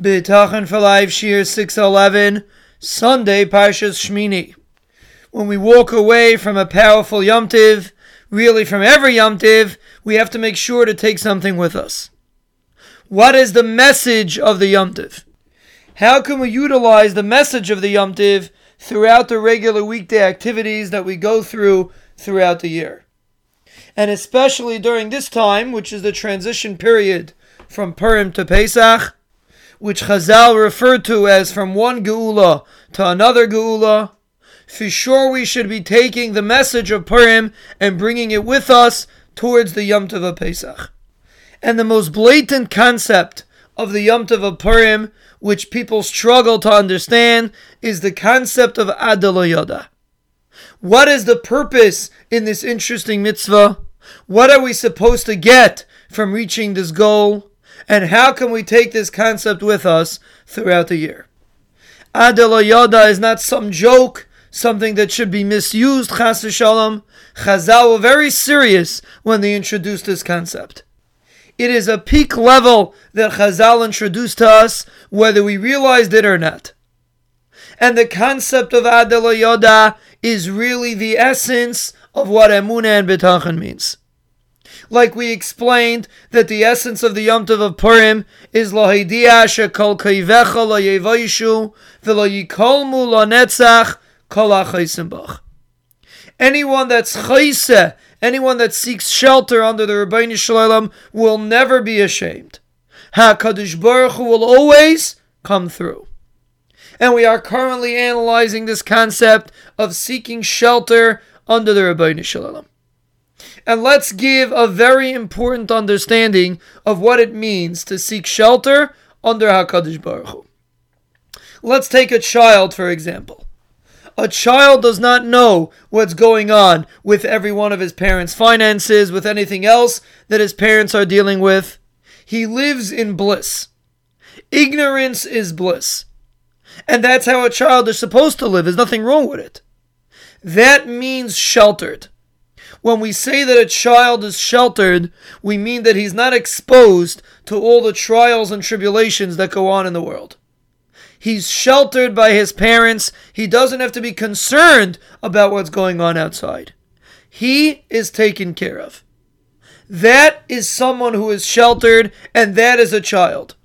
B'tachan for Life, Shir 611, Sunday, Parshas Shmini. When we walk away from a powerful Yom Tiv, really from every Yom Tiv, we have to make sure to take something with us. What is the message of the Yom Tiv? How can we utilize the message of the Yom Tiv throughout the regular weekday activities that we go through throughout the year? And especially during this time, which is the transition period from Purim to Pesach, which Chazal referred to as from one Geula to another Geula, for sure we should be taking the message of Purim and bringing it with us towards the Yom Tov of Pesach. And the most blatant concept of the Yom Tov of Purim, which people struggle to understand, is the concept of Ad d'lo yada. What is the purpose in this interesting mitzvah? What are we supposed to get from reaching this goal? And how can we take this concept with us throughout the year? Ad d'lo yada is not some joke, something that should be misused, chas v'shalom. Chazal were very serious when they introduced this concept. It is a peak level that Chazal introduced to us, whether we realized it or not. And the concept of Ad d'lo yada is really the essence of what Emunah and B'tachan means like we explained that the essence of the Yom Tov of Purim is Lohidia shekol kaivecha lo yevaishu v'lo yikolmu lo netzach kol bach. Anyone that's chayse, anyone that seeks shelter under the Ribbono Shel Olam will never be ashamed. HaKadosh Baruch Hu will always come through. And we are currently analyzing this concept of seeking shelter under the Ribbono Shel Olam and let's give a very important understanding of what it means to seek shelter under Hakadosh Baruch Hu. Let's take a child for example. A child does not know what's going on with every one of his parents' finances, with anything else that his parents are dealing with. He lives in bliss. Ignorance is bliss. And that's how a child is supposed to live. There's nothing wrong with it. That means sheltered. When we say that a child is sheltered, we mean that he's not exposed to all the trials and tribulations that go on in the world. He's sheltered by his parents. He doesn't have to be concerned about what's going on outside. He is taken care of. That is someone who is sheltered, and that is a child.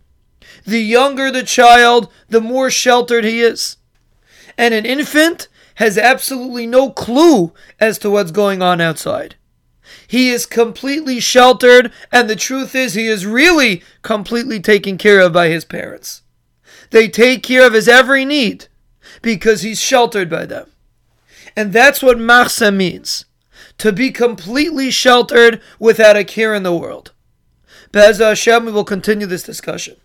The younger the child, the more sheltered he is. And an infant has absolutely no clue as to what's going on outside. He is completely sheltered, and the truth is, he is really completely taken care of by his parents. They take care of his every need because he's sheltered by them. And that's what machsa means to be completely sheltered without a care in the world. Be'ez Hashem, we will continue this discussion.